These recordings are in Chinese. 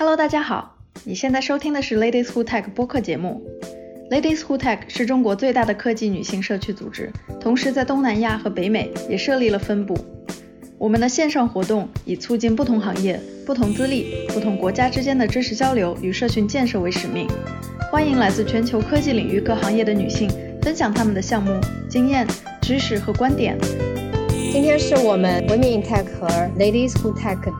Hello，大家好，你现在收听的是 Ladies Who Tech 播客节目。Ladies Who Tech 是中国最大的科技女性社区组织，同时在东南亚和北美也设立了分部。我们的线上活动以促进不同行业、不同资历、不同国家之间的知识交流与社群建设为使命，欢迎来自全球科技领域各行业的女性分享她们的项目经验、知识和观点。今天是我们 Women in Tech 和 Ladies Who Tech 的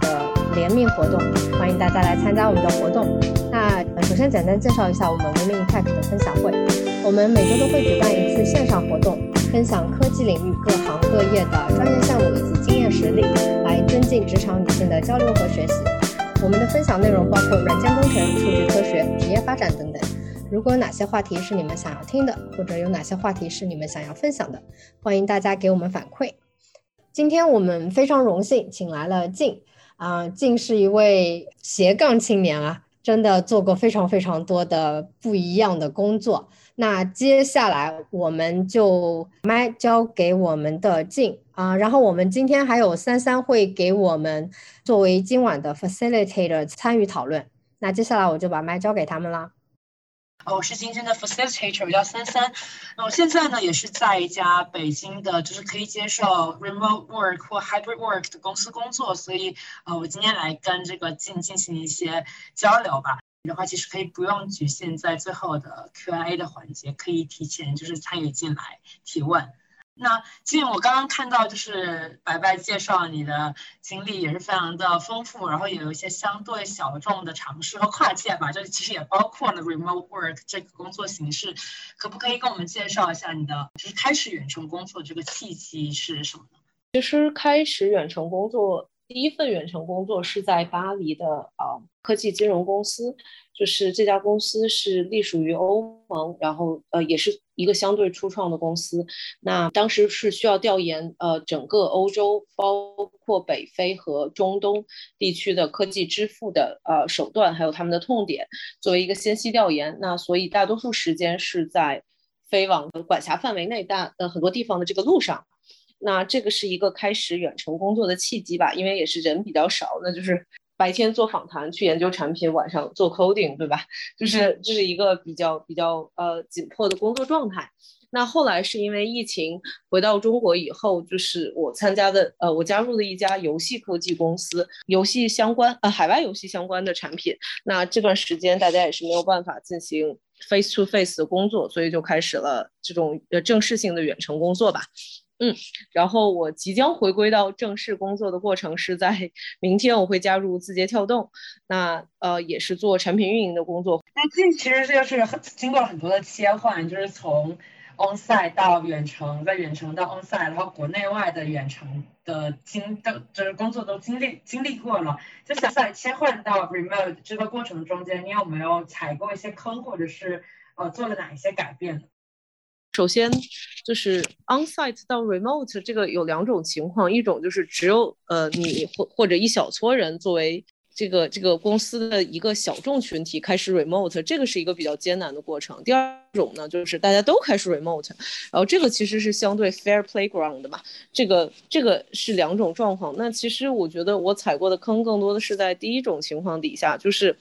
联名活动，欢迎大家来参加我们的活动。那首先简单介绍一下我们 Women Tech 的分享会，我们每周都会举办一次线上活动，分享科技领域各行各业的专业项目以及经验实例，来增进职场女性的交流和学习。我们的分享内容包括软件工程、数据科学、职业发展等等。如果有哪些话题是你们想要听的，或者有哪些话题是你们想要分享的，欢迎大家给我们反馈。今天我们非常荣幸请来了静啊，静是一位斜杠青年啊，真的做过非常非常多的不一样的工作。那接下来我们就麦交给我们的静啊，然后我们今天还有三三会给我们作为今晚的 facilitator 参与讨论。那接下来我就把麦交给他们了。我是今天的 facilitator，我叫三三。那我现在呢，也是在一家北京的，就是可以接受 remote work 或 hybrid work 的公司工作，所以呃，我今天来跟这个进进行一些交流吧。的话，其实可以不用局限在最后的 Q&A 的环节，可以提前就是参与进来提问。那进，我刚刚看到就是白白介绍你的经历也是非常的丰富，然后也有一些相对小众的尝试和跨界吧，这其实也包括了 remote work 这个工作形式，可不可以跟我们介绍一下你的就是开始远程工作这个契机是什么呢？其实开始远程工作。第一份远程工作是在巴黎的啊科技金融公司，就是这家公司是隶属于欧盟，然后呃也是一个相对初创的公司。那当时是需要调研呃整个欧洲，包括北非和中东地区的科技支付的呃手段，还有他们的痛点，作为一个先期调研。那所以大多数时间是在飞往管辖范围内大呃很多地方的这个路上。那这个是一个开始远程工作的契机吧，因为也是人比较少，那就是白天做访谈去研究产品，晚上做 coding，对吧？就是这是一个比较比较呃紧迫的工作状态。那后来是因为疫情回到中国以后，就是我参加的呃我加入了一家游戏科技公司，游戏相关呃海外游戏相关的产品。那这段时间大家也是没有办法进行 face to face 的工作，所以就开始了这种呃正式性的远程工作吧。嗯，然后我即将回归到正式工作的过程是在 明天，我会加入字节跳动，那呃也是做产品运营的工作。那这其实就是很经过了很多的切换，就是从 onsite 到远程，在远程到 onsite，然后国内外的远程的经的就是工作都经历经历过了。就想在切换到 remote 这个过程中间，你有没有踩过一些坑，或者是呃做了哪一些改变？首先，就是 onsite 到 remote 这个有两种情况，一种就是只有呃你或或者一小撮人作为这个这个公司的一个小众群体开始 remote，这个是一个比较艰难的过程。第二种呢，就是大家都开始 remote，然后这个其实是相对 fair playground 的嘛，这个这个是两种状况。那其实我觉得我踩过的坑更多的是在第一种情况底下，就是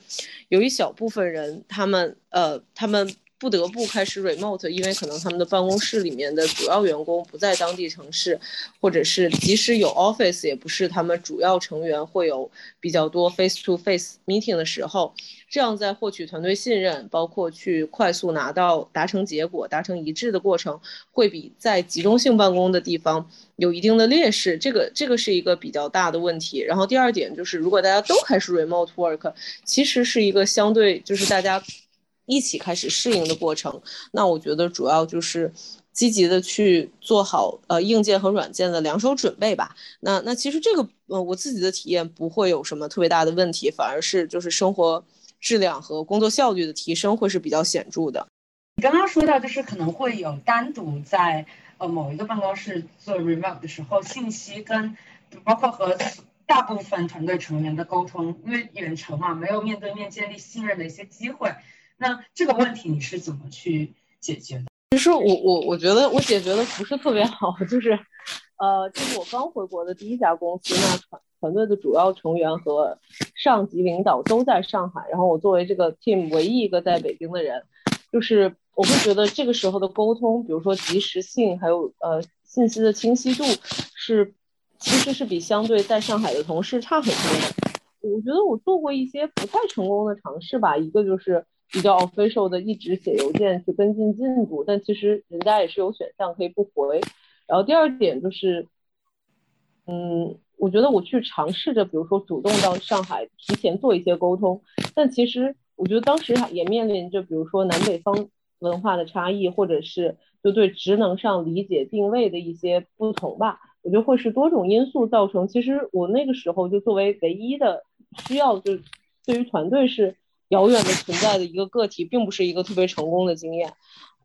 有一小部分人，他们呃他们。不得不开始 remote，因为可能他们的办公室里面的主要员工不在当地城市，或者是即使有 office，也不是他们主要成员会有比较多 face to face meeting 的时候，这样在获取团队信任，包括去快速拿到达成结果、达成一致的过程，会比在集中性办公的地方有一定的劣势。这个这个是一个比较大的问题。然后第二点就是，如果大家都开始 remote work，其实是一个相对就是大家。一起开始适应的过程，那我觉得主要就是积极的去做好呃硬件和软件的两手准备吧。那那其实这个呃我自己的体验不会有什么特别大的问题，反而是就是生活质量和工作效率的提升会是比较显著的。你刚刚说到就是可能会有单独在呃某一个办公室做 remote 的时候，信息跟包括和大部分团队成员的沟通，因为远程嘛，没有面对面建立信任的一些机会。那这个问题你是怎么去解决的？其实我我我觉得我解决的不是特别好，就是，呃，就是我刚回国的第一家公司，那团团队的主要成员和上级领导都在上海，然后我作为这个 team 唯一一个在北京的人，就是我会觉得这个时候的沟通，比如说及时性，还有呃信息的清晰度，是其实是比相对在上海的同事差很多的。我觉得我做过一些不太成功的尝试吧，一个就是比较 official 的，一直写邮件去跟进进度，但其实人家也是有选项可以不回。然后第二点就是，嗯，我觉得我去尝试着，比如说主动到上海提前做一些沟通，但其实我觉得当时也面临着，比如说南北方文化的差异，或者是就对职能上理解定位的一些不同吧。我觉得会是多种因素造成。其实我那个时候就作为唯一的需要，就对于团队是遥远的存在的一个个体，并不是一个特别成功的经验。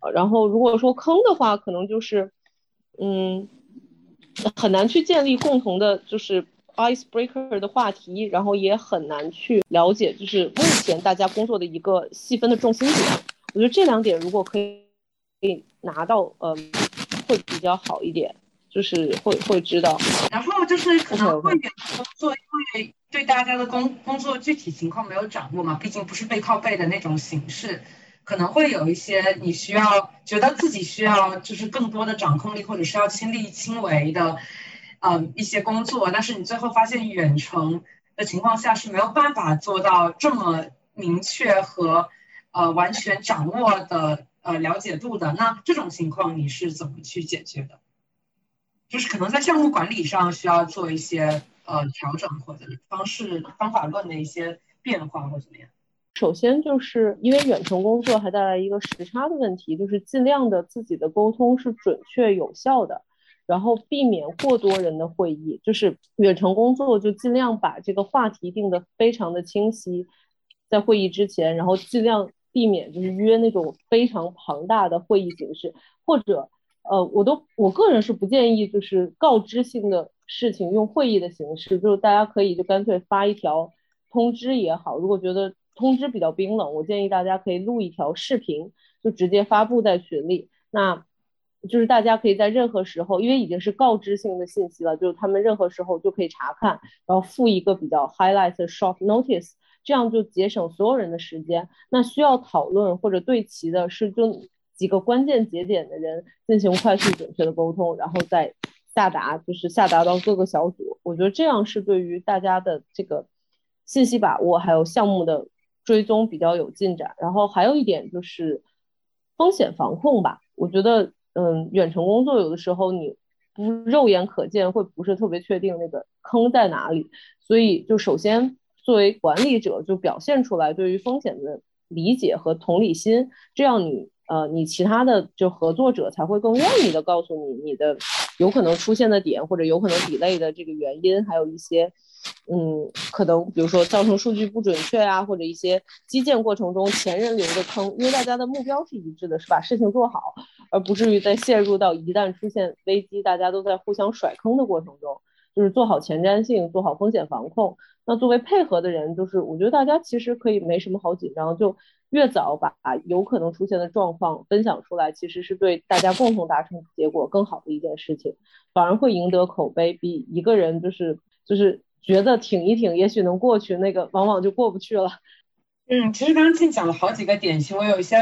呃，然后如果说坑的话，可能就是。嗯，很难去建立共同的，就是 icebreaker 的话题，然后也很难去了解，就是目前大家工作的一个细分的重心点。我觉得这两点如果可以可以拿到，嗯，会比较好一点，就是会会知道。然后就是可能会远工作，因为对大家的工工作具体情况没有掌握嘛，毕竟不是背靠背的那种形式。可能会有一些你需要觉得自己需要就是更多的掌控力，或者是要亲力亲为的，嗯，一些工作，但是你最后发现远程的情况下是没有办法做到这么明确和呃完全掌握的呃了解度的。那这种情况你是怎么去解决的？就是可能在项目管理上需要做一些呃调整，或者方式方法论的一些变化，或怎么样？首先就是因为远程工作还带来一个时差的问题，就是尽量的自己的沟通是准确有效的，然后避免过多人的会议。就是远程工作就尽量把这个话题定得非常的清晰，在会议之前，然后尽量避免就是约那种非常庞大的会议形式，或者呃，我都我个人是不建议就是告知性的事情用会议的形式，就是大家可以就干脆发一条通知也好，如果觉得。通知比较冰冷，我建议大家可以录一条视频，就直接发布在群里。那就是大家可以在任何时候，因为已经是告知性的信息了，就是他们任何时候就可以查看，然后附一个比较 highlight short notice，这样就节省所有人的时间。那需要讨论或者对齐的是就几个关键节点的人进行快速准确的沟通，然后再下达，就是下达到各个小组。我觉得这样是对于大家的这个信息把握还有项目的。追踪比较有进展，然后还有一点就是风险防控吧。我觉得，嗯，远程工作有的时候你不肉眼可见，会不是特别确定那个坑在哪里。所以，就首先作为管理者，就表现出来对于风险的理解和同理心，这样你，呃，你其他的就合作者才会更愿意的告诉你你的有可能出现的点，或者有可能 delay 的这个原因，还有一些。嗯，可能比如说造成数据不准确啊，或者一些基建过程中前人留的坑，因为大家的目标是一致的，是把事情做好，而不至于在陷入到一旦出现危机，大家都在互相甩坑的过程中，就是做好前瞻性，做好风险防控。那作为配合的人，就是我觉得大家其实可以没什么好紧张，就越早把有可能出现的状况分享出来，其实是对大家共同达成结果更好的一件事情，反而会赢得口碑，比一个人就是就是。觉得挺一挺，也许能过去，那个往往就过不去了。嗯，其实刚刚静讲了好几个点，其实我有一些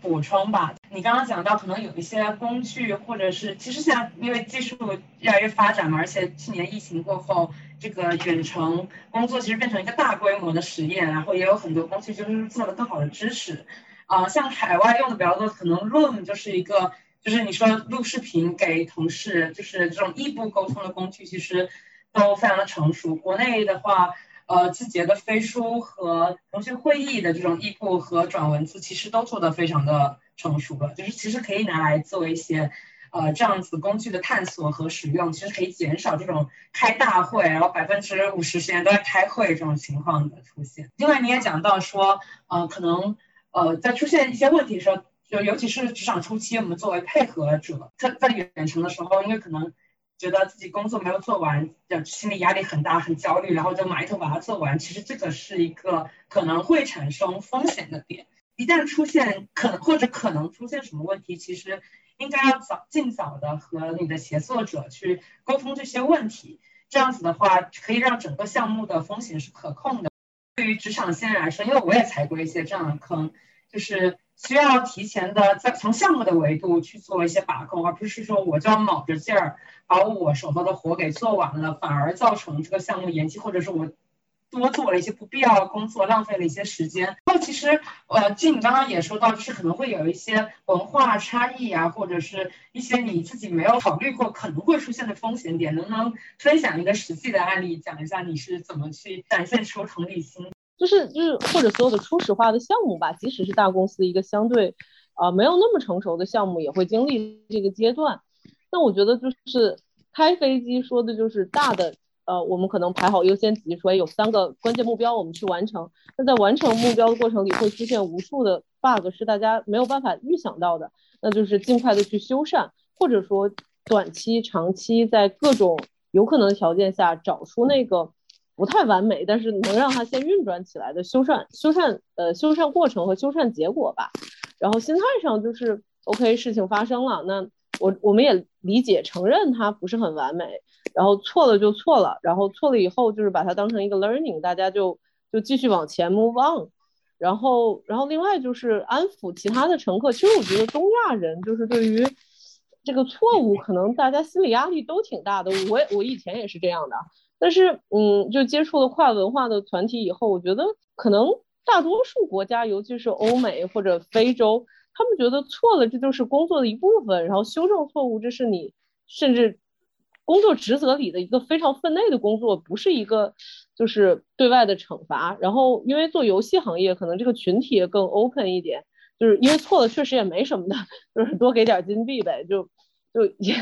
补充吧。你刚刚讲到，可能有一些工具，或者是其实现在因为技术越来越发展嘛，而且去年疫情过后，这个远程工作其实变成一个大规模的实验，然后也有很多工具就是做了更好的支持。啊，像海外用的比较多，可能 Room 就是一个，就是你说录视频给同事，就是这种异步沟通的工具，其实。都非常的成熟。国内的话，呃，字节的飞书和腾讯会议的这种异步和转文字，其实都做得非常的成熟了。就是其实可以拿来做一些，呃，这样子工具的探索和使用，其实可以减少这种开大会，然后百分之五十时间都在开会这种情况的出现。另外，你也讲到说，呃，可能，呃，在出现一些问题的时候，就尤其是职场初期，我们作为配合者，在在远程的时候，因为可能。觉得自己工作没有做完，就心理压力很大，很焦虑，然后就埋头把它做完。其实这个是一个可能会产生风险的点。一旦出现可能或者可能出现什么问题，其实应该要早尽早的和你的协作者去沟通这些问题。这样子的话可以让整个项目的风险是可控的。对于职场新人来说，因为我也踩过一些这样的坑，就是需要提前的在从项目的维度去做一些把控，而不是说我就要卯着劲儿把我手头的活给做完了，反而造成这个项目延期，或者是我。多做了一些不必要的工作，浪费了一些时间。然后其实，呃，就你刚刚也说到，是可能会有一些文化差异啊，或者是一些你自己没有考虑过可能会出现的风险点，能不能分享一个实际的案例，讲一下你是怎么去展现出同理心？就是就是，或者所有的初始化的项目吧，即使是大公司一个相对，啊，没有那么成熟的项目，也会经历这个阶段。那我觉得就是开飞机说的就是大的。呃，我们可能排好优先级，说有三个关键目标，我们去完成。那在完成目标的过程里，会出现无数的 bug，是大家没有办法预想到的。那就是尽快的去修缮，或者说短期、长期在各种有可能的条件下，找出那个不太完美，但是能让它先运转起来的修缮、修缮呃修缮过程和修缮结果吧。然后心态上就是 OK，事情发生了，那我我们也理解承认它不是很完美。然后错了就错了，然后错了以后就是把它当成一个 learning，大家就就继续往前 move on。然后，然后另外就是安抚其他的乘客。其实我觉得东亚人就是对于这个错误，可能大家心理压力都挺大的。我我以前也是这样的，但是嗯，就接触了跨文化的团体以后，我觉得可能大多数国家，尤其是欧美或者非洲，他们觉得错了这就是工作的一部分，然后修正错误这是你甚至。工作职责里的一个非常分内的工作，不是一个就是对外的惩罚。然后，因为做游戏行业，可能这个群体也更 open 一点，就是因为错了确实也没什么的，就是多给点金币呗，就就也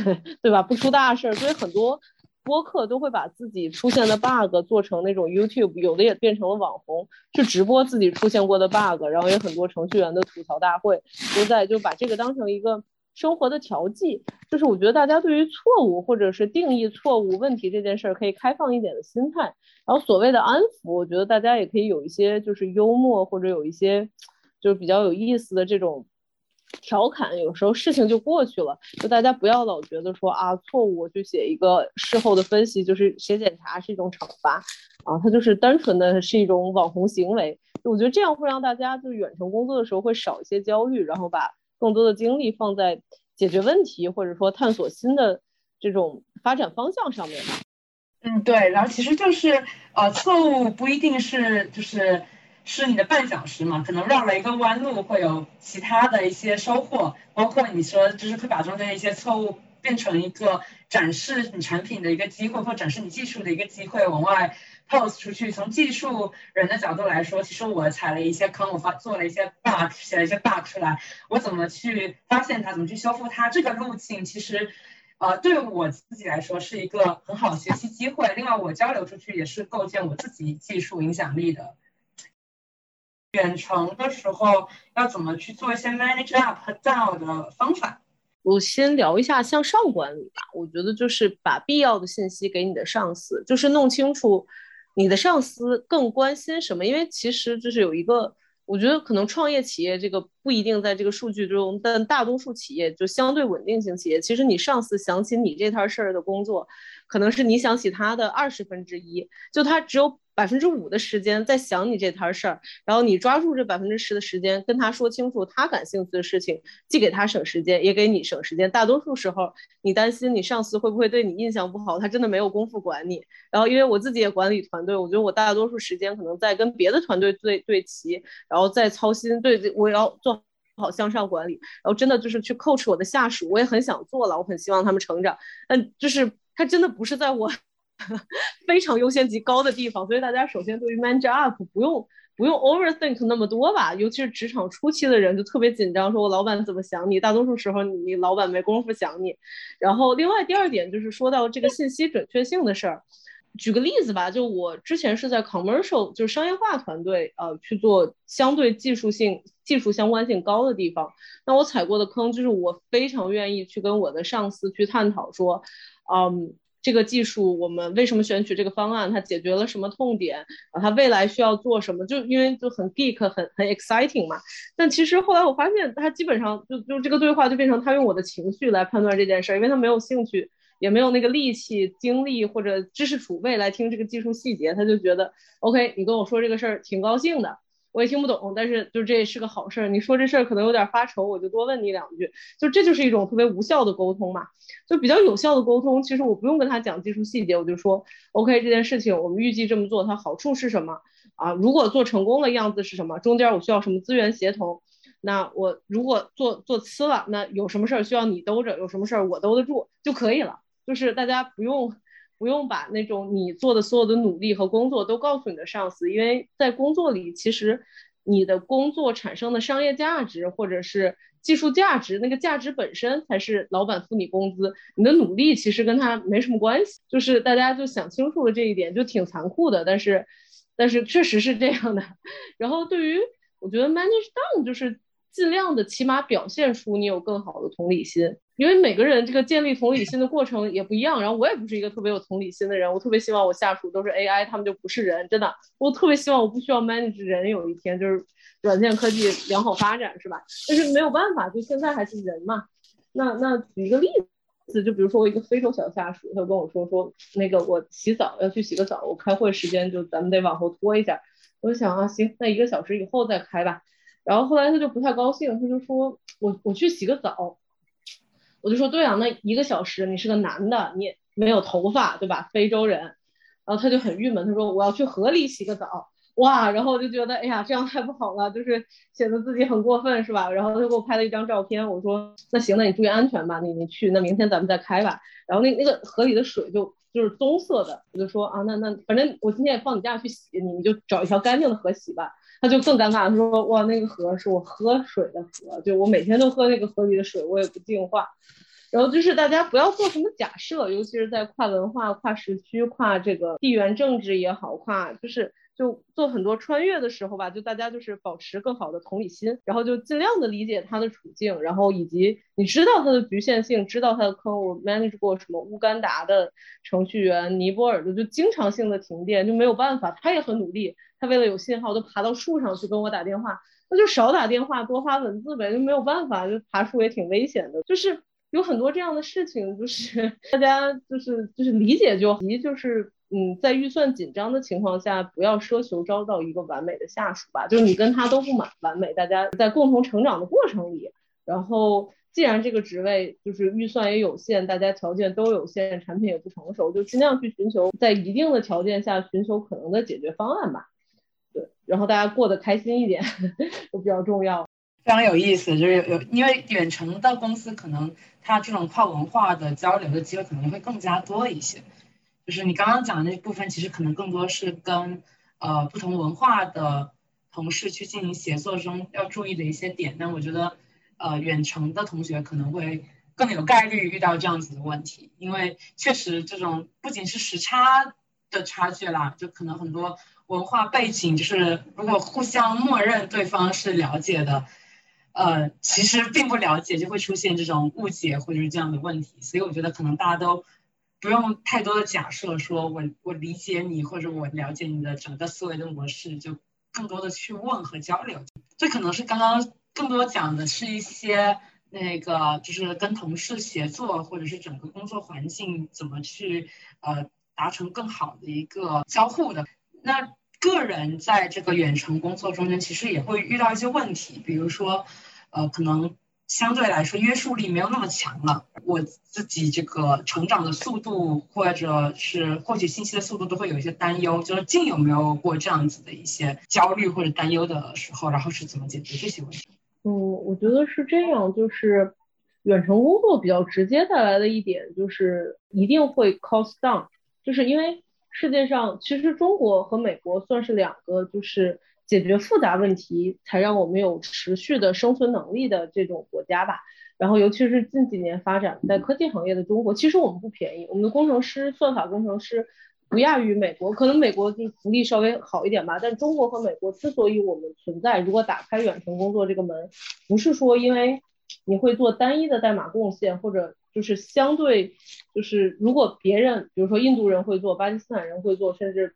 对吧？不出大事儿。所以很多播客都会把自己出现的 bug 做成那种 YouTube，有的也变成了网红，去直播自己出现过的 bug，然后也很多程序员的吐槽大会都在就把这个当成一个。生活的调剂，就是我觉得大家对于错误或者是定义错误问题这件事儿，可以开放一点的心态。然后所谓的安抚，我觉得大家也可以有一些就是幽默或者有一些就是比较有意思的这种调侃。有时候事情就过去了，就大家不要老觉得说啊错误我去写一个事后的分析，就是写检查是一种惩罚啊，它就是单纯的是一种网红行为。我觉得这样会让大家就远程工作的时候会少一些焦虑，然后把。更多的精力放在解决问题，或者说探索新的这种发展方向上面。嗯，对。然后其实就是呃，错误不一定是就是是你的绊脚石嘛，可能绕了一个弯路会有其他的一些收获。包括你说就是会把中间一些错误变成一个展示你产品的一个机会，或展示你技术的一个机会，往外。Pose 出去，从技术人的角度来说，其实我踩了一些坑，我发做了一些 bug，写了一些 bug 出来，我怎么去发现它，怎么去修复它，这个路径其实，呃，对我自己来说是一个很好的学习机会。另外，我交流出去也是构建我自己技术影响力的。远程的时候要怎么去做一些 manage up 和 down 的方法？我先聊一下向上管理吧。我觉得就是把必要的信息给你的上司，就是弄清楚。你的上司更关心什么？因为其实就是有一个，我觉得可能创业企业这个不一定在这个数据中，但大多数企业就相对稳定型企业，其实你上司想起你这摊事儿的工作，可能是你想起他的二十分之一，就他只有。百分之五的时间在想你这摊事儿，然后你抓住这百分之十的时间跟他说清楚他感兴趣的事情，既给他省时间，也给你省时间。大多数时候，你担心你上司会不会对你印象不好，他真的没有功夫管你。然后，因为我自己也管理团队，我觉得我大多数时间可能在跟别的团队对对齐，然后再操心对我要做好向上管理。然后真的就是去 coach 我的下属，我也很想做了，我很希望他们成长。但就是他真的不是在我。非常优先级高的地方，所以大家首先对于 manage up 不用不用 overthink 那么多吧，尤其是职场初期的人就特别紧张，说我老板怎么想你？大多数时候你老板没工夫想你。然后另外第二点就是说到这个信息准确性的事儿，举个例子吧，就我之前是在 commercial 就是商业化团队呃去做相对技术性技术相关性高的地方，那我踩过的坑就是我非常愿意去跟我的上司去探讨说，嗯。这个技术我们为什么选取这个方案？它解决了什么痛点？啊，它未来需要做什么？就因为就很 geek，很很 exciting 嘛。但其实后来我发现，他基本上就就这个对话就变成他用我的情绪来判断这件事，因为他没有兴趣也没有那个力气、精力或者知识储备来听这个技术细节，他就觉得 OK，你跟我说这个事儿挺高兴的，我也听不懂，但是就这是个好事儿。你说这事儿可能有点发愁，我就多问你两句，就这就是一种特别无效的沟通嘛。就比较有效的沟通，其实我不用跟他讲技术细节，我就说 OK，这件事情我们预计这么做，它好处是什么啊？如果做成功的样子是什么？中间我需要什么资源协同？那我如果做做呲了，那有什么事儿需要你兜着？有什么事儿我兜得住就可以了。就是大家不用不用把那种你做的所有的努力和工作都告诉你的上司，因为在工作里，其实你的工作产生的商业价值或者是技术价值，那个价值本身才是老板付你工资，你的努力其实跟他没什么关系。就是大家就想清楚了这一点，就挺残酷的，但是但是确实是这样的。然后对于我觉得 manage down 就是。尽量的起码表现出你有更好的同理心，因为每个人这个建立同理心的过程也不一样。然后我也不是一个特别有同理心的人，我特别希望我下属都是 AI，他们就不是人，真的。我特别希望我不需要 manage 人，有一天就是软件科技良好发展，是吧？但是没有办法，就现在还是人嘛。那那举一个例子，就比如说我一个非洲小下属，他跟我说说那个我洗澡要去洗个澡，我开会时间就咱们得往后拖一下。我就想啊，行，那一个小时以后再开吧。然后后来他就不太高兴，他就说我我去洗个澡，我就说对啊，那一个小时你是个男的，你没有头发对吧？非洲人，然后他就很郁闷，他说我要去河里洗个澡，哇，然后我就觉得哎呀这样太不好了，就是显得自己很过分是吧？然后他给我拍了一张照片，我说那行，那你注意安全吧，你你去，那明天咱们再开吧。然后那那个河里的水就就是棕色的，我就说啊那那反正我今天也放你假去洗，你你就找一条干净的河洗吧。他就更尴尬，他说：“哇，那个河是我喝水的河，就我每天都喝那个河里的水，我也不净化。”然后就是大家不要做什么假设，尤其是在跨文化、跨时区、跨这个地缘政治也好，跨就是。就做很多穿越的时候吧，就大家就是保持更好的同理心，然后就尽量的理解他的处境，然后以及你知道他的局限性，知道他的坑。我 manage 过什么乌干达的程序员，尼泊尔的就经常性的停电，就没有办法，他也很努力，他为了有信号都爬到树上去跟我打电话，那就少打电话，多发文字呗，就没有办法，就爬树也挺危险的，就是有很多这样的事情，就是 大家就是就是理解就及就是。嗯，在预算紧张的情况下，不要奢求招到一个完美的下属吧。就是你跟他都不满完美，大家在共同成长的过程里，然后既然这个职位就是预算也有限，大家条件都有限，产品也不成熟，就尽量去寻求在一定的条件下寻求可能的解决方案吧。对，然后大家过得开心一点 都比较重要。非常有意思，就是有有因为远程的公司可能它这种跨文化的交流的机会可能会更加多一些。就是你刚刚讲的那部分，其实可能更多是跟呃不同文化的同事去进行协作中要注意的一些点。但我觉得，呃，远程的同学可能会更有概率遇到这样子的问题，因为确实这种不仅是时差的差距啦，就可能很多文化背景，就是如果互相默认对方是了解的，呃，其实并不了解，就会出现这种误解或者是这样的问题。所以我觉得可能大家都。不用太多的假设，说我我理解你或者我了解你的整个思维的模式，就更多的去问和交流。这可能是刚刚更多讲的是一些那个，就是跟同事协作，或者是整个工作环境怎么去呃达成更好的一个交互的。那个人在这个远程工作中间，其实也会遇到一些问题，比如说呃可能。相对来说约束力没有那么强了，我自己这个成长的速度或者是获取信息的速度都会有一些担忧。就是近有没有过这样子的一些焦虑或者担忧的时候，然后是怎么解决这些问题？嗯，我觉得是这样，就是远程工作比较直接带来的一点就是一定会 cost down，就是因为世界上其实中国和美国算是两个就是。解决复杂问题，才让我们有持续的生存能力的这种国家吧。然后，尤其是近几年发展在科技行业的中国，其实我们不便宜。我们的工程师、算法工程师不亚于美国，可能美国就福利稍微好一点吧。但中国和美国之所以我们存在，如果打开远程工作这个门，不是说因为你会做单一的代码贡献，或者就是相对就是如果别人，比如说印度人会做，巴基斯坦人会做，甚至。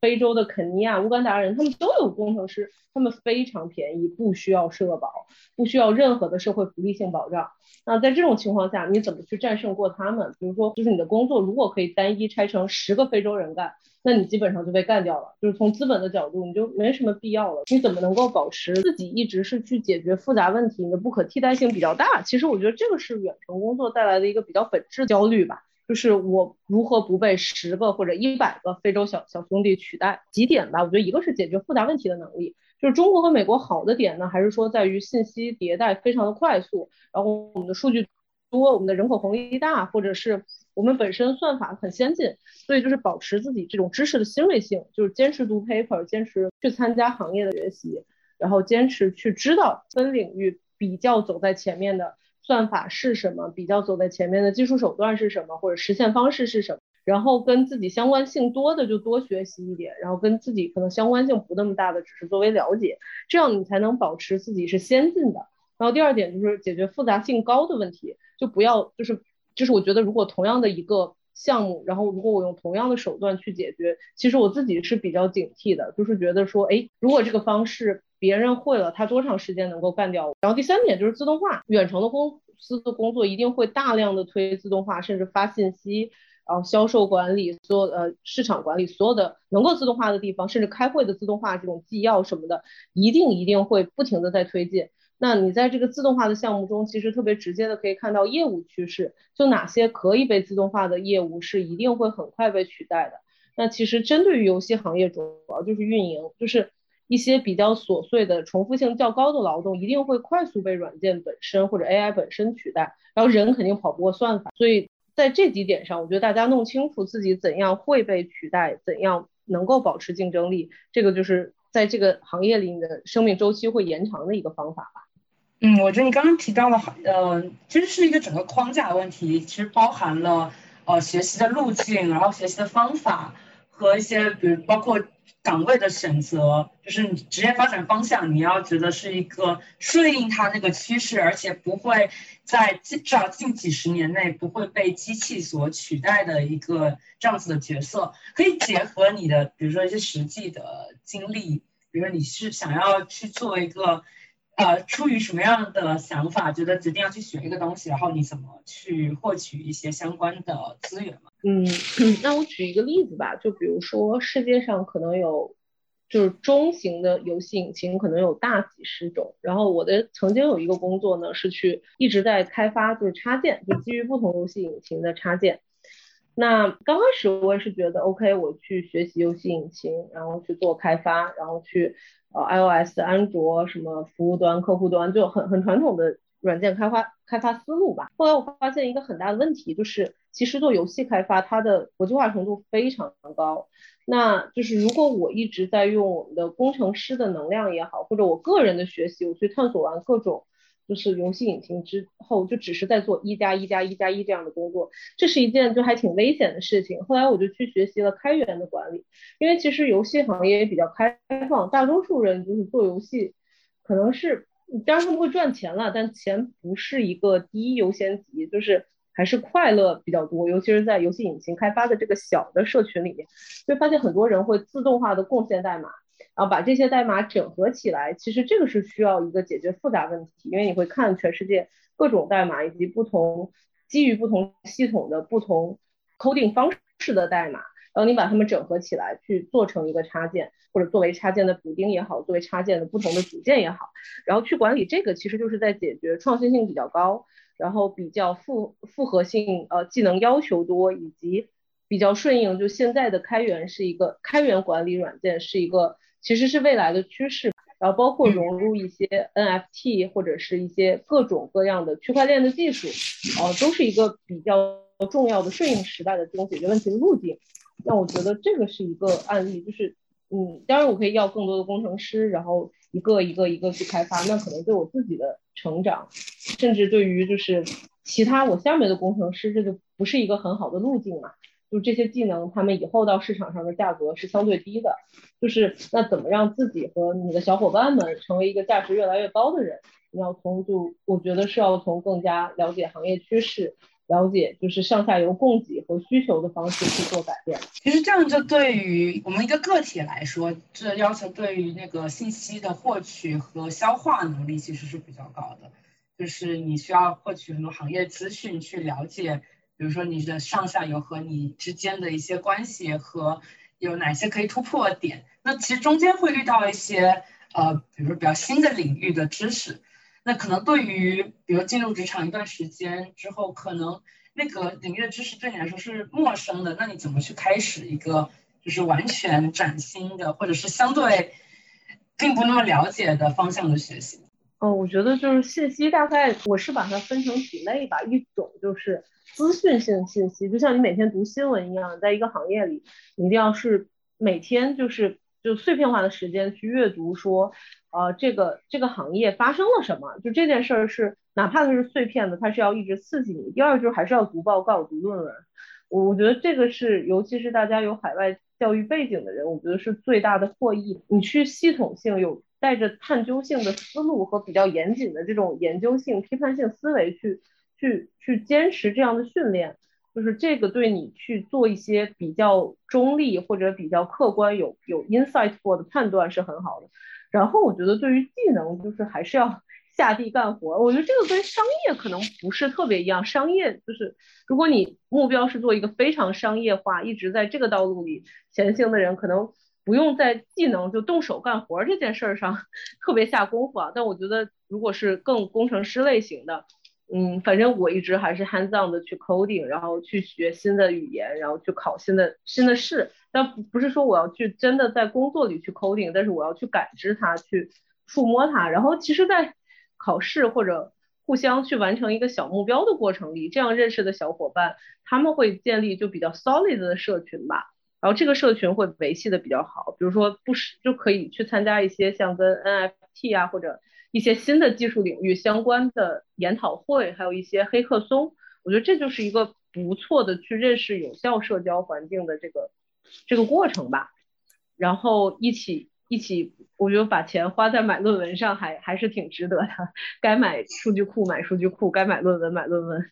非洲的肯尼亚、乌干达人，他们都有工程师，他们非常便宜，不需要社保，不需要任何的社会福利性保障。那在这种情况下，你怎么去战胜过他们？比如说，就是你的工作如果可以单一拆成十个非洲人干，那你基本上就被干掉了。就是从资本的角度，你就没什么必要了。你怎么能够保持自己一直是去解决复杂问题？你的不可替代性比较大。其实我觉得这个是远程工作带来的一个比较本质焦虑吧。就是我如何不被十个或者一百个非洲小小兄弟取代？几点吧，我觉得一个是解决复杂问题的能力，就是中国和美国好的点呢，还是说在于信息迭代非常的快速，然后我们的数据多，我们的人口红利大，或者是我们本身算法很先进，所以就是保持自己这种知识的新锐性，就是坚持读 paper，坚持去参加行业的学习，然后坚持去知道分领域比较走在前面的。算法是什么？比较走在前面的技术手段是什么？或者实现方式是什么？然后跟自己相关性多的就多学习一点，然后跟自己可能相关性不那么大的，只是作为了解，这样你才能保持自己是先进的。然后第二点就是解决复杂性高的问题，就不要就是就是我觉得如果同样的一个项目，然后如果我用同样的手段去解决，其实我自己是比较警惕的，就是觉得说，哎，如果这个方式。别人会了，他多长时间能够干掉我？然后第三点就是自动化，远程的公司的工作一定会大量的推自动化，甚至发信息，然后销售管理，所有呃市场管理，所有的能够自动化的地方，甚至开会的自动化这种纪要什么的，一定一定会不停的在推进。那你在这个自动化的项目中，其实特别直接的可以看到业务趋势，就哪些可以被自动化的业务是一定会很快被取代的。那其实针对于游戏行业，主要就是运营，就是。一些比较琐碎的、重复性较高的劳动，一定会快速被软件本身或者 AI 本身取代，然后人肯定跑不过算法。所以在这几点上，我觉得大家弄清楚自己怎样会被取代，怎样能够保持竞争力，这个就是在这个行业里你的生命周期会延长的一个方法吧。嗯，我觉得你刚刚提到的，呃，其实是一个整个框架的问题，其实包含了呃学习的路径，然后学习的方法和一些，比如包括。岗位的选择就是你职业发展方向，你要觉得是一个顺应它那个趋势，而且不会在至少近几十年内不会被机器所取代的一个这样子的角色。可以结合你的，比如说一些实际的经历，比如说你是想要去做一个，呃，出于什么样的想法，觉得决定要去学一个东西，然后你怎么去获取一些相关的资源嘛？嗯，那我举一个例子吧，就比如说世界上可能有，就是中型的游戏引擎可能有大几十种，然后我的曾经有一个工作呢是去一直在开发就是插件，就基于不同游戏引擎的插件。那刚开始我也是觉得 OK，我去学习游戏引擎，然后去做开发，然后去呃 iOS、安卓什么服务端、客户端，就很很传统的软件开发开发思路吧。后来我发现一个很大的问题就是。其实做游戏开发，它的国际化程度非常高。那就是如果我一直在用我们的工程师的能量也好，或者我个人的学习，我去探索完各种就是游戏引擎之后，就只是在做一加一加一加一这样的工作，这是一件就还挺危险的事情。后来我就去学习了开源的管理，因为其实游戏行业也比较开放，大多数人就是做游戏，可能是当然他们会赚钱了，但钱不是一个第一优先级，就是。还是快乐比较多，尤其是在游戏引擎开发的这个小的社群里面，就发现很多人会自动化的贡献代码，然后把这些代码整合起来。其实这个是需要一个解决复杂问题，因为你会看全世界各种代码以及不同基于不同系统的不同 coding 方式的代码，然后你把它们整合起来去做成一个插件，或者作为插件的补丁也好，作为插件的不同的组件也好，然后去管理这个，其实就是在解决创新性比较高。然后比较复复合性，呃，技能要求多，以及比较顺应，就现在的开源是一个开源管理软件是一个，其实是未来的趋势。然后包括融入一些 NFT 或者是一些各种各样的区块链的技术，呃，都是一个比较重要的顺应时代的这种解决问题的路径。那我觉得这个是一个案例，就是，嗯，当然我可以要更多的工程师，然后一个一个一个去开发，那可能对我自己的。成长，甚至对于就是其他我下面的工程师，这就不是一个很好的路径嘛。就这些技能，他们以后到市场上的价格是相对低的。就是那怎么让自己和你的小伙伴们成为一个价值越来越高的人？你要从就我觉得是要从更加了解行业趋势，了解就是上下游供给和需求的方式去做改变。其实这样就对于我们一个个体来说，这要求对于那个信息的获取和消化能力其实是比较高的。就是你需要获取很多行业资讯，去了解，比如说你的上下游和你之间的一些关系和有哪些可以突破点。那其实中间会遇到一些呃，比如说比较新的领域的知识。那可能对于比如进入职场一段时间之后，可能那个领域的知识对你来说是陌生的，那你怎么去开始一个就是完全崭新的，或者是相对并不那么了解的方向的学习？哦，我觉得就是信息大概我是把它分成几类吧，一种就是资讯性信息，就像你每天读新闻一样，在一个行业里，你一定要是每天就是就碎片化的时间去阅读说。呃，这个这个行业发生了什么？就这件事儿是，哪怕它是碎片的，它是要一直刺激你。第二就是还是要读报告、读论文。我我觉得这个是，尤其是大家有海外教育背景的人，我觉得是最大的获益。你去系统性有带着探究性的思路和比较严谨的这种研究性、批判性思维去去去坚持这样的训练，就是这个对你去做一些比较中立或者比较客观、有有 insightful 的判断是很好的。然后我觉得对于技能，就是还是要 下地干活。我觉得这个跟商业可能不是特别一样。商业就是，如果你目标是做一个非常商业化，一直在这个道路里前行的人，可能不用在技能就动手干活这件事儿上 特别下功夫啊。但我觉得，如果是更工程师类型的，嗯，反正我一直还是 hands on 的去 coding，然后去学新的语言，然后去考新的新的试。但不是说我要去真的在工作里去 coding，但是我要去感知它，去触摸它。然后其实，在考试或者互相去完成一个小目标的过程里，这样认识的小伙伴，他们会建立就比较 solid 的社群吧。然后这个社群会维系的比较好。比如说不是就可以去参加一些像跟 NFT 啊或者。一些新的技术领域相关的研讨会，还有一些黑客松，我觉得这就是一个不错的去认识有效社交环境的这个这个过程吧。然后一起一起，我觉得把钱花在买论文上还还是挺值得的。该买数据库买数据库，该买论文买论文。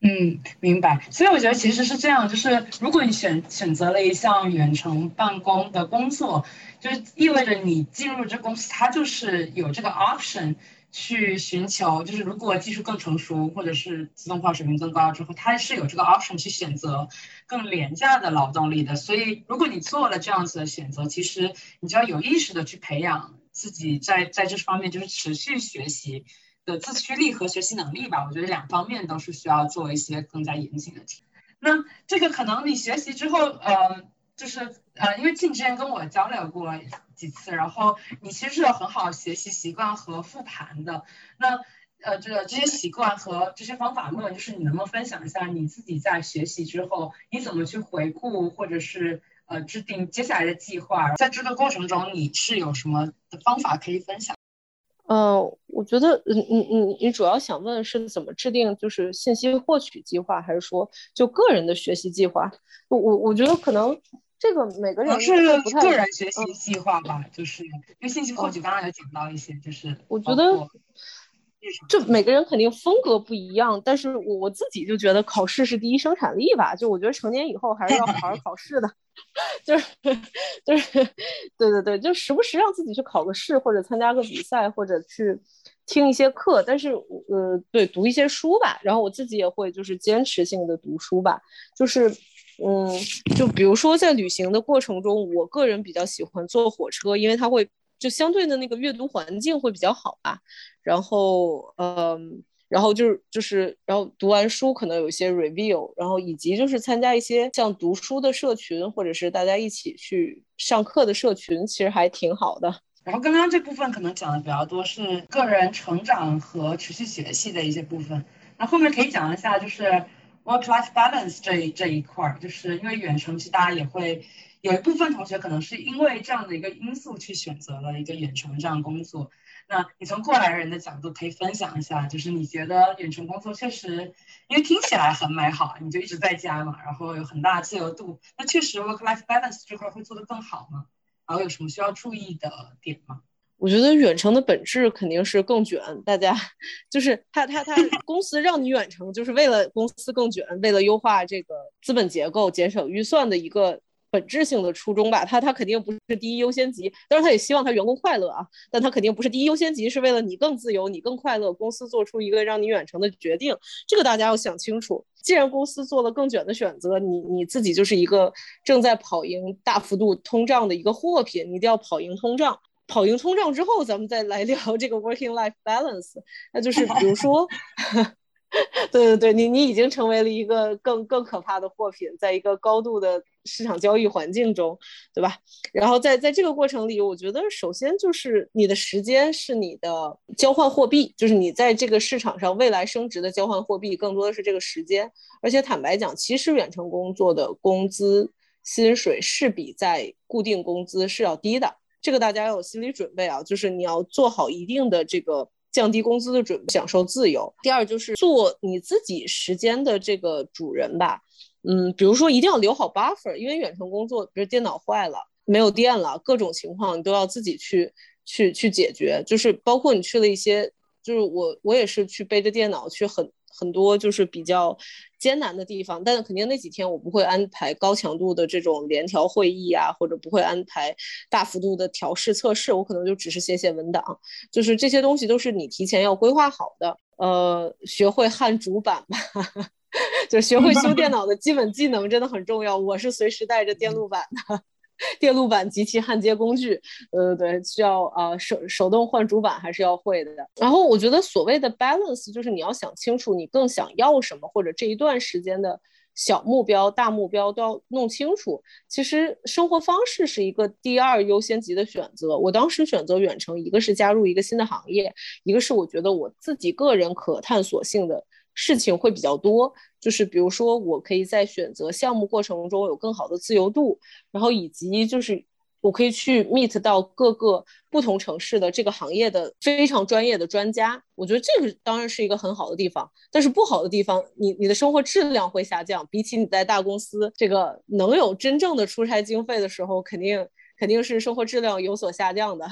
嗯，明白。所以我觉得其实是这样，就是如果你选选择了一项远程办公的工作，就意味着你进入这公司，它就是有这个 option 去寻求，就是如果技术更成熟或者是自动化水平更高之后，它是有这个 option 去选择更廉价的劳动力的。所以如果你做了这样子的选择，其实你就要有意识的去培养自己在在这方面就是持续学习。的自驱力和学习能力吧，我觉得两方面都是需要做一些更加严谨的题。那这个可能你学习之后，呃，就是呃，因为静之前跟我交流过几次，然后你其实是有很好学习习惯和复盘的。那呃，这个这些习惯和这些方法论，就是你能不能分享一下你自己在学习之后，你怎么去回顾，或者是呃制定接下来的计划？在这个过程中，你是有什么的方法可以分享？呃，我觉得，嗯你你你主要想问是怎么制定就是信息获取计划，还是说就个人的学习计划？我我我觉得可能这个每个人是个人学习计划吧，就是因为信息获取刚刚有讲到一些，就是我觉得。就每个人肯定风格不一样，但是我我自己就觉得考试是第一生产力吧。就我觉得成年以后还是要好好考试的，就是 就是 对对对，就时不时让自己去考个试，或者参加个比赛，或者去听一些课。但是呃，对，读一些书吧。然后我自己也会就是坚持性的读书吧。就是嗯，就比如说在旅行的过程中，我个人比较喜欢坐火车，因为它会。就相对的那个阅读环境会比较好吧，然后，嗯，然后就是就是，然后读完书可能有一些 review，然后以及就是参加一些像读书的社群，或者是大家一起去上课的社群，其实还挺好的。然后刚刚这部分可能讲的比较多是个人成长和持续学习的一些部分，那后面可以讲一下就是 work-life balance 这这一块儿，就是因为远程其实大家也会。有一部分同学可能是因为这样的一个因素去选择了一个远程这样工作。那你从过来人的角度可以分享一下，就是你觉得远程工作确实，因为听起来很美好，你就一直在家嘛，然后有很大的自由度。那确实 work life balance 这块会做得更好吗？然后有什么需要注意的点吗？我觉得远程的本质肯定是更卷，大家就是他他他 公司让你远程，就是为了公司更卷，为了优化这个资本结构、节省预算的一个本质性的初衷吧。他他肯定不是第一优先级，当然他也希望他员工快乐啊，但他肯定不是第一优先级，是为了你更自由，你更快乐，公司做出一个让你远程的决定，这个大家要想清楚。既然公司做了更卷的选择，你你自己就是一个正在跑赢大幅度通胀的一个货品，你一定要跑赢通胀。跑赢通胀之后，咱们再来聊这个 working life balance。那就是比如说，对对对，你你已经成为了一个更更可怕的货品，在一个高度的市场交易环境中，对吧？然后在在这个过程里，我觉得首先就是你的时间是你的交换货币，就是你在这个市场上未来升值的交换货币，更多的是这个时间。而且坦白讲，其实远程工作的工资薪水是比在固定工资是要低的。这个大家要有心理准备啊，就是你要做好一定的这个降低工资的准备，享受自由。第二就是做你自己时间的这个主人吧，嗯，比如说一定要留好 buffer，因为远程工作，比如电脑坏了、没有电了，各种情况你都要自己去去去解决。就是包括你去了一些，就是我我也是去背着电脑去很。很多就是比较艰难的地方，但是肯定那几天我不会安排高强度的这种联调会议啊，或者不会安排大幅度的调试测试，我可能就只是写写文档，就是这些东西都是你提前要规划好的。呃，学会焊主板吧，就学会修电脑的基本技能真的很重要。我是随时带着电路板的。电路板及其焊接工具，呃，对，需要啊手手动换主板还是要会的。然后我觉得所谓的 balance 就是你要想清楚你更想要什么，或者这一段时间的小目标、大目标都要弄清楚。其实生活方式是一个第二优先级的选择。我当时选择远程，一个是加入一个新的行业，一个是我觉得我自己个人可探索性的。事情会比较多，就是比如说，我可以在选择项目过程中有更好的自由度，然后以及就是我可以去 meet 到各个不同城市的这个行业的非常专业的专家。我觉得这个当然是一个很好的地方，但是不好的地方，你你的生活质量会下降。比起你在大公司这个能有真正的出差经费的时候，肯定肯定是生活质量有所下降的。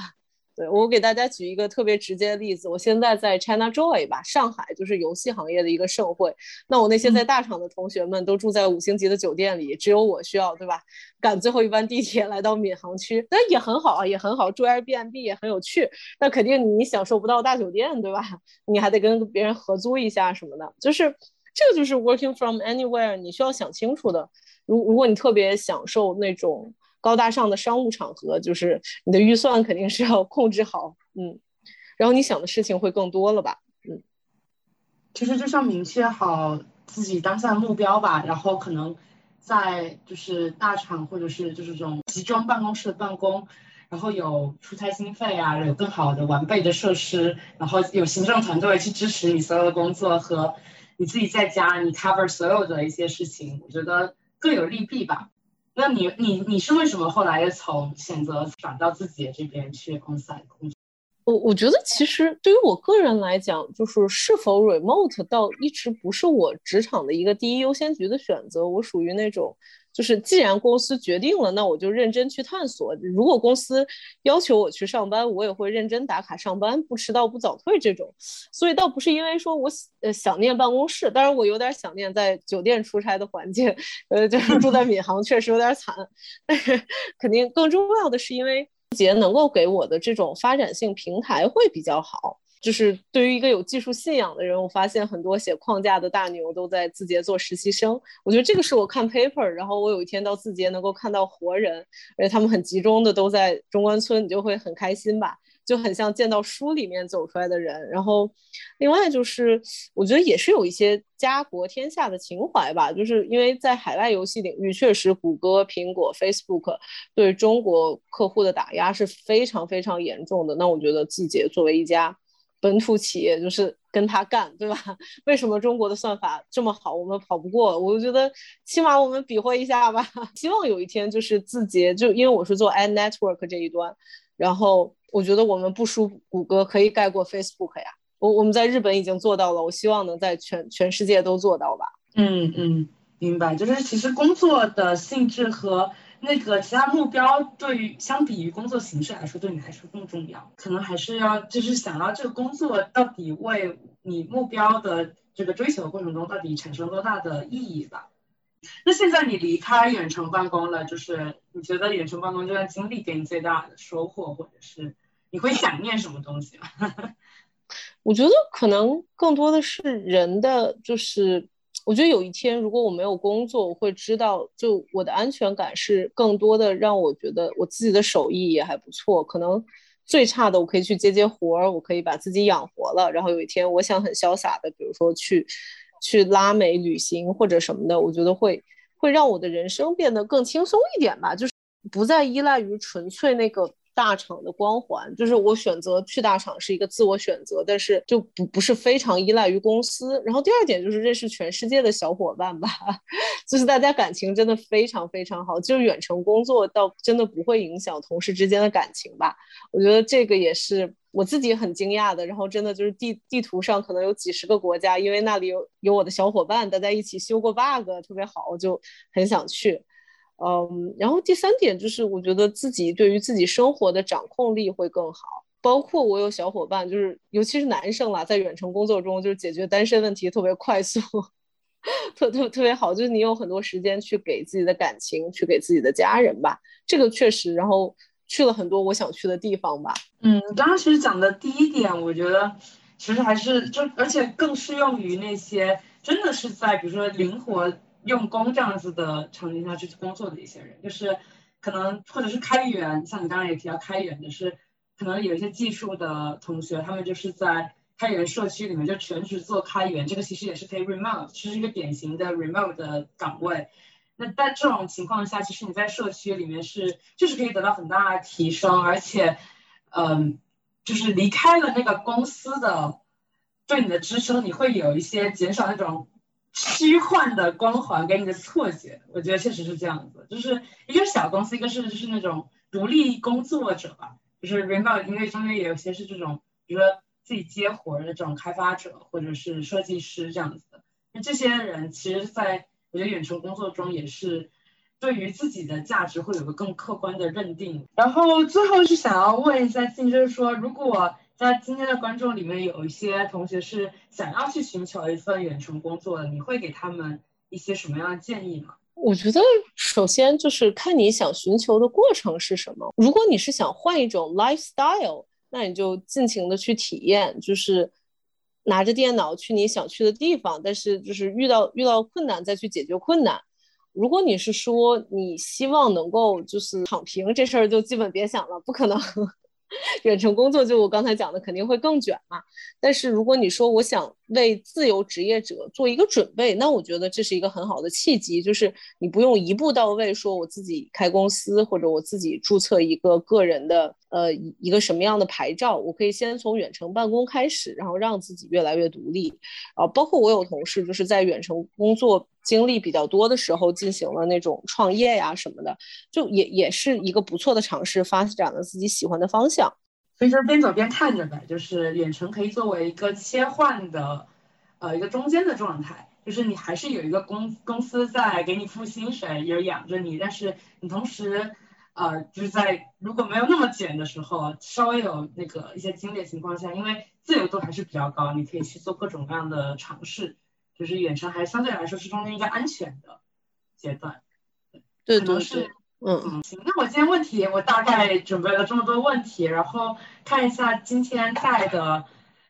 对我给大家举一个特别直接的例子，我现在在 China Joy 吧，上海就是游戏行业的一个盛会。那我那些在大厂的同学们都住在五星级的酒店里，只有我需要对吧？赶最后一班地铁来到闵行区，那也很好啊，也很好，住 Airbnb 也很有趣。那肯定你享受不到大酒店对吧？你还得跟别人合租一下什么的，就是这个就是 working from anywhere，你需要想清楚的。如如果你特别享受那种。高大上的商务场合，就是你的预算肯定是要控制好，嗯，然后你想的事情会更多了吧，嗯，其实就是要明确好自己当下的目标吧，然后可能在就是大厂或者是就是这种集中办公室的办公，然后有出差经费啊，有更好的完备的设施，然后有行政团队去支持你所有的工作和你自己在家你 cover 所有的一些事情，我觉得各有利弊吧。那你你你是为什么后来从选择转到自己这边去公司来工作？我我觉得其实对于我个人来讲，就是是否 remote 到一直不是我职场的一个第一优先级的选择。我属于那种。就是既然公司决定了，那我就认真去探索。如果公司要求我去上班，我也会认真打卡上班，不迟到不早退这种。所以倒不是因为说我呃想念办公室，当然我有点想念在酒店出差的环境，呃，就是住在闵行确实有点惨。但是肯定更重要的是，因为节能够给我的这种发展性平台会比较好。就是对于一个有技术信仰的人，我发现很多写框架的大牛都在字节做实习生。我觉得这个是我看 paper，然后我有一天到字节能够看到活人，而且他们很集中的都在中关村，你就会很开心吧，就很像见到书里面走出来的人。然后，另外就是我觉得也是有一些家国天下的情怀吧，就是因为在海外游戏领域，确实谷歌、苹果、Facebook 对中国客户的打压是非常非常严重的。那我觉得字节作为一家。本土企业就是跟他干，对吧？为什么中国的算法这么好，我们跑不过？我就觉得起码我们比划一下吧。希望有一天就是字节，就因为我是做 ad network 这一端，然后我觉得我们不输谷歌，可以盖过 Facebook 呀。我我们在日本已经做到了，我希望能在全全世界都做到吧。嗯嗯，明白。就是其实工作的性质和那个其他目标对于相比于工作形式来说，对你来说更重要？可能还是要就是想到这个工作到底为你目标的这个追求过程中到底产生多大的意义吧。那现在你离开远程办公了，就是你觉得远程办公这段经历给你最大的收获，或者是你会想念什么东西吗？我觉得可能更多的是人的，就是我觉得有一天如果我没有工作，我会知道，就我的安全感是更多的让我觉得我自己的手艺也还不错。可能最差的我可以去接接活儿，我可以把自己养活了。然后有一天我想很潇洒的，比如说去去拉美旅行或者什么的，我觉得会会让我的人生变得更轻松一点吧，就是不再依赖于纯粹那个。大厂的光环，就是我选择去大厂是一个自我选择，但是就不不是非常依赖于公司。然后第二点就是认识全世界的小伙伴吧，就是大家感情真的非常非常好，就是远程工作倒真的不会影响同事之间的感情吧。我觉得这个也是我自己很惊讶的。然后真的就是地地图上可能有几十个国家，因为那里有有我的小伙伴，大家一起修过 bug，特别好，我就很想去。嗯，然后第三点就是，我觉得自己对于自己生活的掌控力会更好。包括我有小伙伴，就是尤其是男生啦，在远程工作中，就是解决单身问题特别快速，特特特别好。就是你有很多时间去给自己的感情，去给自己的家人吧。这个确实，然后去了很多我想去的地方吧。嗯，刚刚其实讲的第一点，我觉得其实还是就，而且更适用于那些真的是在比如说灵活。用工这样子的场景下去工作的一些人，就是可能或者是开源，像你刚刚也提到开源的是，可能有一些技术的同学，他们就是在开源社区里面就全职做开源，这个其实也是可以 remote，其实是一个典型的 remote 的岗位。那在这种情况下，其实你在社区里面是就是可以得到很大的提升，而且，嗯，就是离开了那个公司的对你的支撑，你会有一些减少那种。虚幻的光环给你的错觉，我觉得确实是这样子。就是一个小公司，一个是就是那种独立工作者吧，就是 reno 因为中间也有些是这种，比如说自己接活的这种开发者或者是设计师这样子的。那这些人其实，在我觉得远程工作中也是对于自己的价值会有个更客观的认定。然后最后是想要问一下静，就是说如果。在今天的观众里面，有一些同学是想要去寻求一份远程工作的，你会给他们一些什么样的建议吗？我觉得首先就是看你想寻求的过程是什么。如果你是想换一种 lifestyle，那你就尽情的去体验，就是拿着电脑去你想去的地方，但是就是遇到遇到困难再去解决困难。如果你是说你希望能够就是躺平，这事儿就基本别想了，不可能。远程工作就我刚才讲的肯定会更卷嘛，但是如果你说我想为自由职业者做一个准备，那我觉得这是一个很好的契机，就是你不用一步到位说我自己开公司或者我自己注册一个个人的呃一个什么样的牌照，我可以先从远程办公开始，然后让自己越来越独立啊。包括我有同事就是在远程工作。经历比较多的时候，进行了那种创业呀什么的，就也也是一个不错的尝试，发展了自己喜欢的方向。所以就是边走边看着呗，就是远程可以作为一个切换的，呃，一个中间的状态，就是你还是有一个公公司在给你付薪水，有养着你，但是你同时，呃，就是在如果没有那么卷的时候，稍微有那个一些经历的情况下，因为自由度还是比较高，你可以去做各种各样的尝试。就是远程还相对来说是中间一个安全的阶段，对，可能是，嗯嗯，行，那我今天问题我大概准备了这么多问题，然后看一下今天在的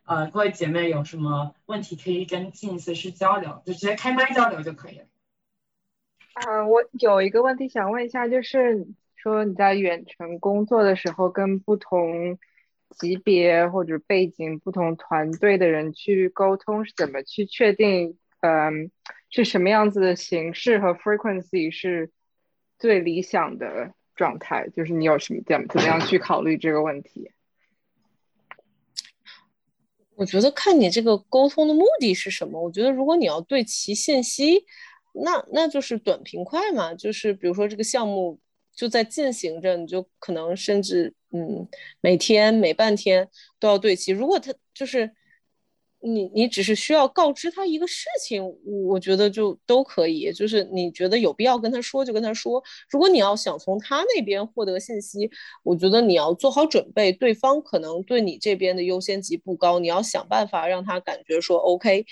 呃各位姐妹有什么问题可以跟进，随时交流，就直接开麦交流就可以了。啊，我有一个问题想问一下，就是说你在远程工作的时候跟不同。级别或者背景不同团队的人去沟通是怎么去确定？嗯，是什么样子的形式和 frequency 是最理想的状态？就是你有什么怎怎么样去考虑这个问题？我觉得看你这个沟通的目的是什么。我觉得如果你要对齐信息，那那就是短平快嘛。就是比如说这个项目。就在进行着，你就可能甚至嗯，每天每半天都要对齐。如果他就是你你只是需要告知他一个事情，我觉得就都可以。就是你觉得有必要跟他说，就跟他说。如果你要想从他那边获得信息，我觉得你要做好准备，对方可能对你这边的优先级不高，你要想办法让他感觉说 OK，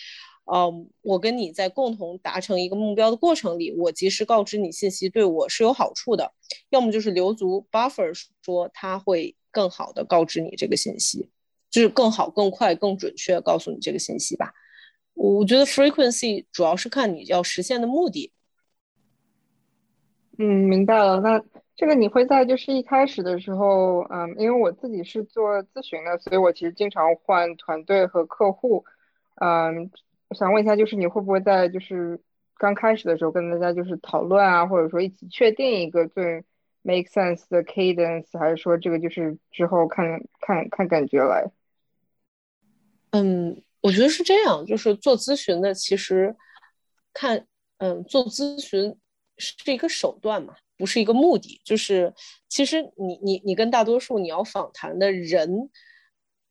嗯，我跟你在共同达成一个目标的过程里，我及时告知你信息对我是有好处的。要么就是留足 buffer，说他会更好的告知你这个信息。就是更好、更快、更准确告诉你这个信息吧。我觉得 frequency 主要是看你要实现的目的。嗯，明白了。那这个你会在就是一开始的时候，嗯，因为我自己是做咨询的，所以我其实经常换团队和客户。嗯，我想问一下，就是你会不会在就是刚开始的时候跟大家就是讨论啊，或者说一起确定一个最 make sense 的 cadence，还是说这个就是之后看看看感觉来？嗯，我觉得是这样，就是做咨询的，其实看，嗯，做咨询是一个手段嘛，不是一个目的。就是其实你你你跟大多数你要访谈的人，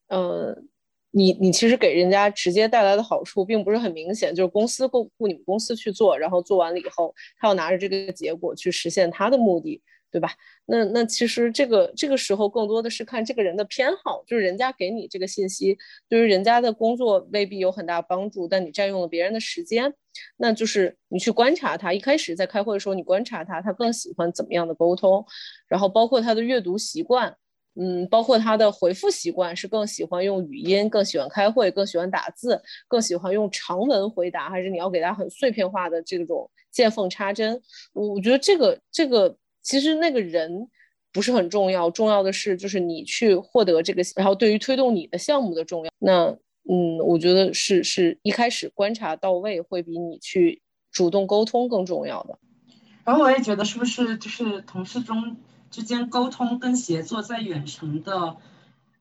嗯，你你其实给人家直接带来的好处并不是很明显，就是公司雇雇你们公司去做，然后做完了以后，他要拿着这个结果去实现他的目的。对吧？那那其实这个这个时候更多的是看这个人的偏好，就是人家给你这个信息，对于人家的工作未必有很大帮助，但你占用了别人的时间，那就是你去观察他。一开始在开会的时候，你观察他，他更喜欢怎么样的沟通，然后包括他的阅读习惯，嗯，包括他的回复习惯，是更喜欢用语音，更喜欢开会，更喜欢打字，更喜欢用长文回答，还是你要给他很碎片化的这种见缝插针？我我觉得这个这个。其实那个人不是很重要，重要的是就是你去获得这个，然后对于推动你的项目的重要。那嗯，我觉得是是一开始观察到位，会比你去主动沟通更重要的。然后我也觉得是不是就是同事中之间沟通跟协作，在远程的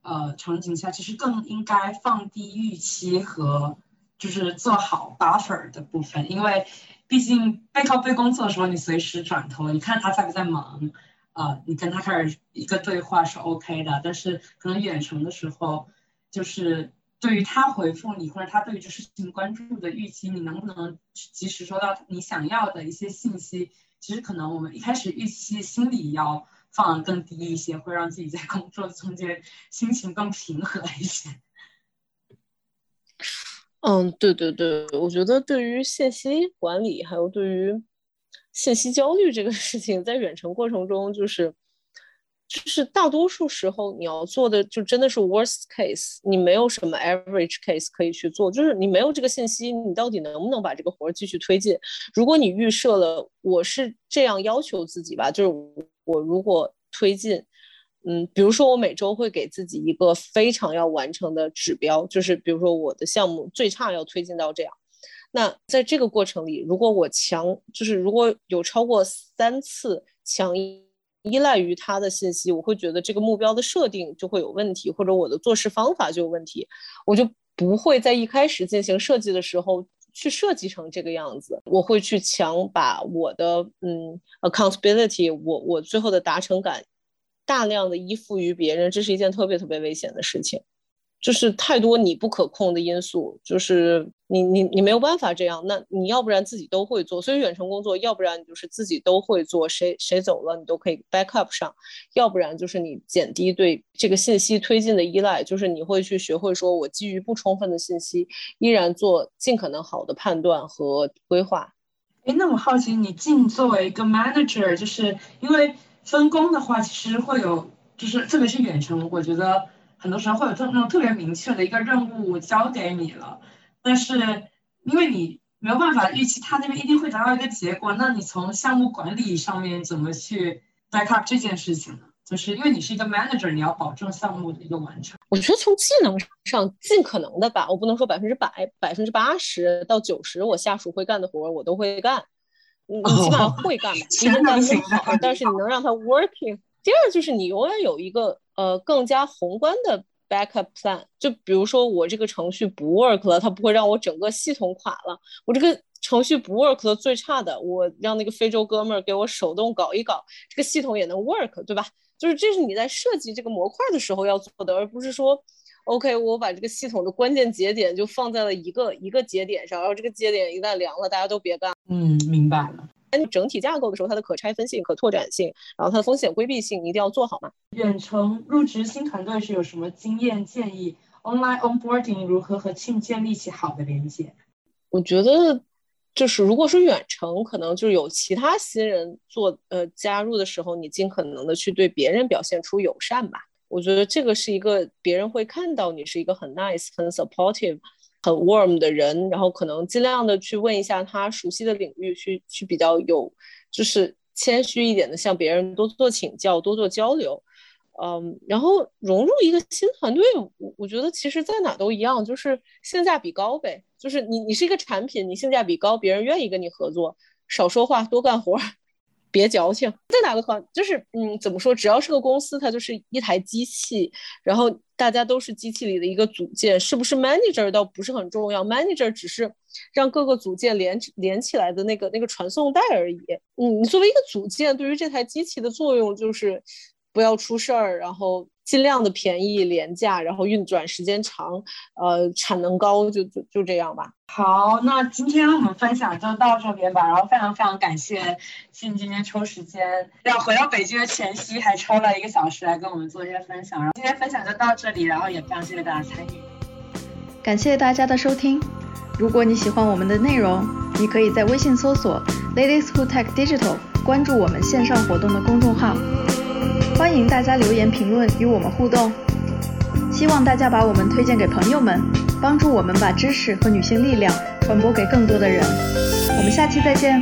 呃场景下，其实更应该放低预期和就是做好 buffer 的部分，因为。毕竟背靠背工作的时候，你随时转头，你看他在不在忙，啊，你跟他开始一个对话是 OK 的。但是可能远程的时候，就是对于他回复你或者他对于这事情关注的预期，你能不能及时收到你想要的一些信息？其实可能我们一开始预期心里要放更低一些，会让自己在工作中间心情更平和一些。嗯，对对对，我觉得对于信息管理，还有对于信息焦虑这个事情，在远程过程中，就是就是大多数时候你要做的，就真的是 worst case，你没有什么 average case 可以去做，就是你没有这个信息，你到底能不能把这个活儿继续推进？如果你预设了，我是这样要求自己吧，就是我如果推进。嗯，比如说我每周会给自己一个非常要完成的指标，就是比如说我的项目最差要推进到这样。那在这个过程里，如果我强，就是如果有超过三次强依赖于他的信息，我会觉得这个目标的设定就会有问题，或者我的做事方法就有问题，我就不会在一开始进行设计的时候去设计成这个样子。我会去强把我的嗯 accountability，我我最后的达成感。大量的依附于别人，这是一件特别特别危险的事情，就是太多你不可控的因素，就是你你你没有办法这样，那你要不然自己都会做，所以远程工作，要不然你就是自己都会做，谁谁走了你都可以 back up 上，要不然就是你减低对这个信息推进的依赖，就是你会去学会说我基于不充分的信息，依然做尽可能好的判断和规划。哎，那我好奇你进作为一个 manager，就是因为。分工的话，其实会有，就是特别是远程，我觉得很多时候会有这种特别明确的一个任务交给你了，但是因为你没有办法预期他那边一定会达到一个结果，那你从项目管理上面怎么去 back up 这件事情呢？就是因为你是一个 manager，你要保证项目的一个完成。我觉得从技能上尽可能的吧，我不能说百分之百，百分之八十到九十，我下属会干的活我都会干。你你起码会干嘛？你能干不好，但是你能让它 working。第二就是你永远有一个呃更加宏观的 backup plan。就比如说我这个程序不 work 了，它不会让我整个系统垮了。我这个程序不 work 的最差的，我让那个非洲哥们儿给我手动搞一搞，这个系统也能 work，对吧？就是这是你在设计这个模块的时候要做的，而不是说 OK，我把这个系统的关键节点就放在了一个一个节点上，然后这个节点一旦凉了，大家都别干。嗯，明白了。你整体架构的时候，它的可拆分性、可拓展性，然后它的风险规避性，一定要做好嘛。远程入职新团队是有什么经验建议？Online onboarding 如何和 team 建立起好的连接？我觉得。就是如果说远程，可能就是有其他新人做呃加入的时候，你尽可能的去对别人表现出友善吧。我觉得这个是一个别人会看到你是一个很 nice、很 supportive、很 warm 的人，然后可能尽量的去问一下他熟悉的领域，去去比较有就是谦虚一点的向别人多做请教、多做交流。嗯，然后融入一个新团队，我我觉得其实在哪都一样，就是性价比高呗。就是你你是一个产品，你性价比高，别人愿意跟你合作，少说话，多干活，别矫情。在哪个团，就是嗯，怎么说？只要是个公司，它就是一台机器，然后大家都是机器里的一个组件，是不是 manager 倒不是很重要，manager 只是让各个组件连连起来的那个那个传送带而已。嗯，你作为一个组件，对于这台机器的作用就是。不要出事儿，然后尽量的便宜廉价，然后运转时间长，呃，产能高，就就就这样吧。好，那今天我们分享就到这边吧。然后非常非常感谢信今天抽时间，要回到北京的前夕还抽了一个小时来跟我们做一些分享。然后今天分享就到这里，然后也非常谢谢大家参与，感谢大家的收听。如果你喜欢我们的内容，你可以在微信搜索 Ladies Who Tech Digital，关注我们线上活动的公众号。欢迎大家留言评论与我们互动，希望大家把我们推荐给朋友们，帮助我们把知识和女性力量传播给更多的人。我们下期再见。